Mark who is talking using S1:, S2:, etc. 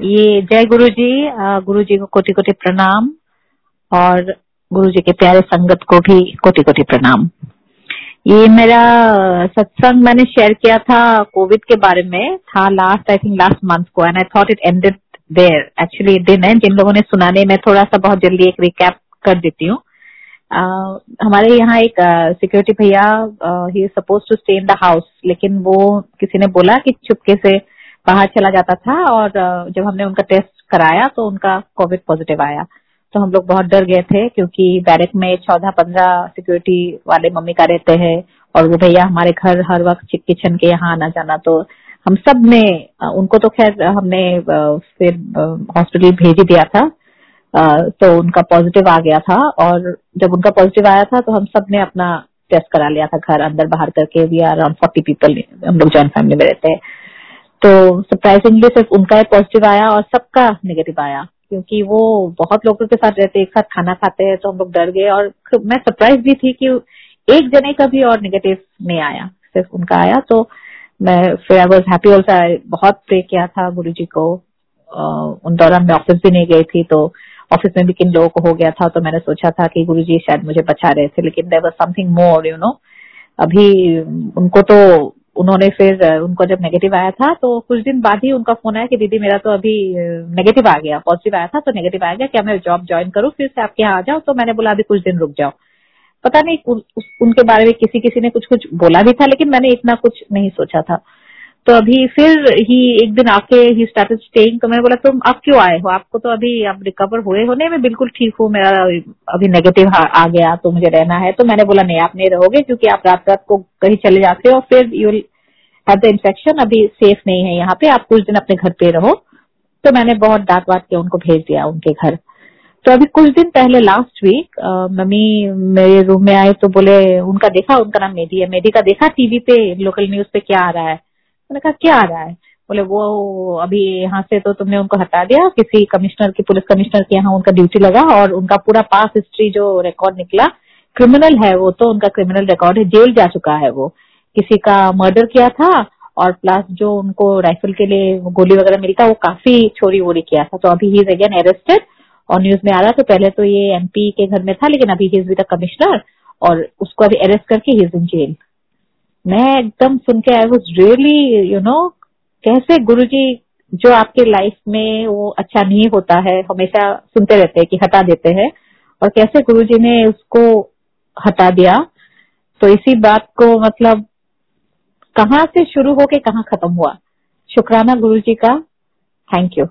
S1: ये जय गुरु जी गुरु जी को कोटि कोटि प्रणाम और गुरु जी के प्यारे संगत को भी कोटि कोटि प्रणाम। ये मेरा सत्संग मैंने शेयर किया था कोविड के बारे में, था last I think last month को and I thought it ended there actually दिन है जिन लोगों ने सुना मैं थोड़ा सा बहुत जल्दी एक रिकैप कर देती हूँ। हमारे यहाँ एक सिक्योरिटी भैया he suppose to stay in the house लेकिन वो किसी ने बोला कि चुपके से बाहर चला जाता था और जब हमने उनका टेस्ट कराया तो उनका कोविड पॉजिटिव आया। तो हम लोग बहुत डर गए थे क्योंकि बैरक में चौदह पंद्रह सिक्योरिटी वाले मम्मी का रहते हैं और वो भैया हमारे घर हर वक्त किचन के यहाँ आना जाना। तो हम सबने उनको तो खैर हमने फिर हॉस्पिटल भेज ही दिया था। तो उनका पॉजिटिव आ गया था और जब उनका पॉजिटिव आया था तो हम सबने अपना टेस्ट करा लिया था घर अंदर बाहर करके। We are around forty people हम लोग जॉइंट फैमिली में रहते हैं। तो सरप्राइजिंगली सिर्फ़ उनका ही पॉजिटिव आया और सबका नेगेटिव आया, क्योंकि वो बहुत लोगों के साथ रहते, एक साथ खाना खाते हैं तो हम लोग डर गए और मैं सरप्राइज़ भी थी कि एक जने का भी और नेगेटिव नहीं आया, सिर्फ़ उनका आया। तो मैं फिर आई वॉज़ हैप्पी ऑल्सो बहुत प्रे किया था गुरु जी को। उन दौरान मैं ऑफ़िस भी नहीं गई थी तो ऑफ़िस में भी किन लोगों को हो गया था तो मैंने सोचा था कि गुरु जी शायद मुझे बचा रहे थे, लेकिन there was something more you know अभी उनको तो उन्होंने फिर उनको जब नेगेटिव आया था तो कुछ दिन बाद ही उनका फ़ोन आया कि दीदी मेरा तो अभी नेगेटिव आ गया पॉजिटिव आया था तो नेगेटिव आ गया क्या मैं जॉब ज्वाइन करूँ फिर से आपके यहाँ आ जाओ तो मैंने बोला अभी कुछ दिन रुक जाओ। पता नहीं उ, उनके बारे में किसी किसी ने कुछ कुछ बोला भी था लेकिन मैंने इतना कुछ नहीं सोचा था। तो अभी फिर ही एक दिन आके ही स्टार्टेड स्टेइंग तो मैंने बोला तुम अब क्यों आए हो? आपको तो अभी आप रिकवर हुए होने में बिल्कुल ठीक हूँ मेरा अभी नेगेटिव आ गया तो मुझे रहना है। तो मैंने बोला नहीं आप नहीं रहोगे क्योंकि आप रात रात को कहीं चले जाते हो फिर यू हैव द इन्फेक्शन अभी सेफ़ नहीं है यहाँ पे। आप कुछ दिन अपने घर पे रहो। तो मैंने बहुत डांट वाट के उनको भेज दिया उनके घर। तो अभी कुछ दिन पहले लास्ट वीक मम्मी मेरे रूम में आए तो बोले, उनका देखा, उनका नाम मेदी है। मेदी का देखा टीवी पे लोकल न्यूज़ पे क्या आ रहा है? मैंने कहा, क्या आ रहा है? बोले, वो अभी यहाँ से तो तुमने उनको हटा दिया। किसी कमिश्नर की पुलिस कमिश्नर के यहाँ उनका ड्यूटी लगा और उनका पूरा पास हिस्ट्री जो रिकॉर्ड निकला क्रिमिनल है वो तो उनका क्रिमिनल रिकॉर्ड है। जेल जा चुका है वो। किसी का मर्डर किया था और प्लस जो उनको राइफल के लिए गोली वगैरह मिली था, वो काफ़ी छोरी वोरी किया था। तो अभी ही अगेन अरेस्टेड और न्यूज़ में आ रहा तो पहले तो ये एमपी के घर में था, लेकिन अभी ही कमिश्नर और उसको अभी अरेस्ट करके ही इन जेल मैं एकदम सुन के I was really you know कैसे गुरु जी जो आपके लाइफ में वो अच्छा नहीं होता है, हमेशा सुनते रहते हैं कि हटा देते हैं और कैसे गुरु जी ने उसको हटा दिया। तो इसी बात को मतलब कहाँ से शुरू होके कहाँ खत्म हुआ? शुक्राना गुरु जी का। Thank you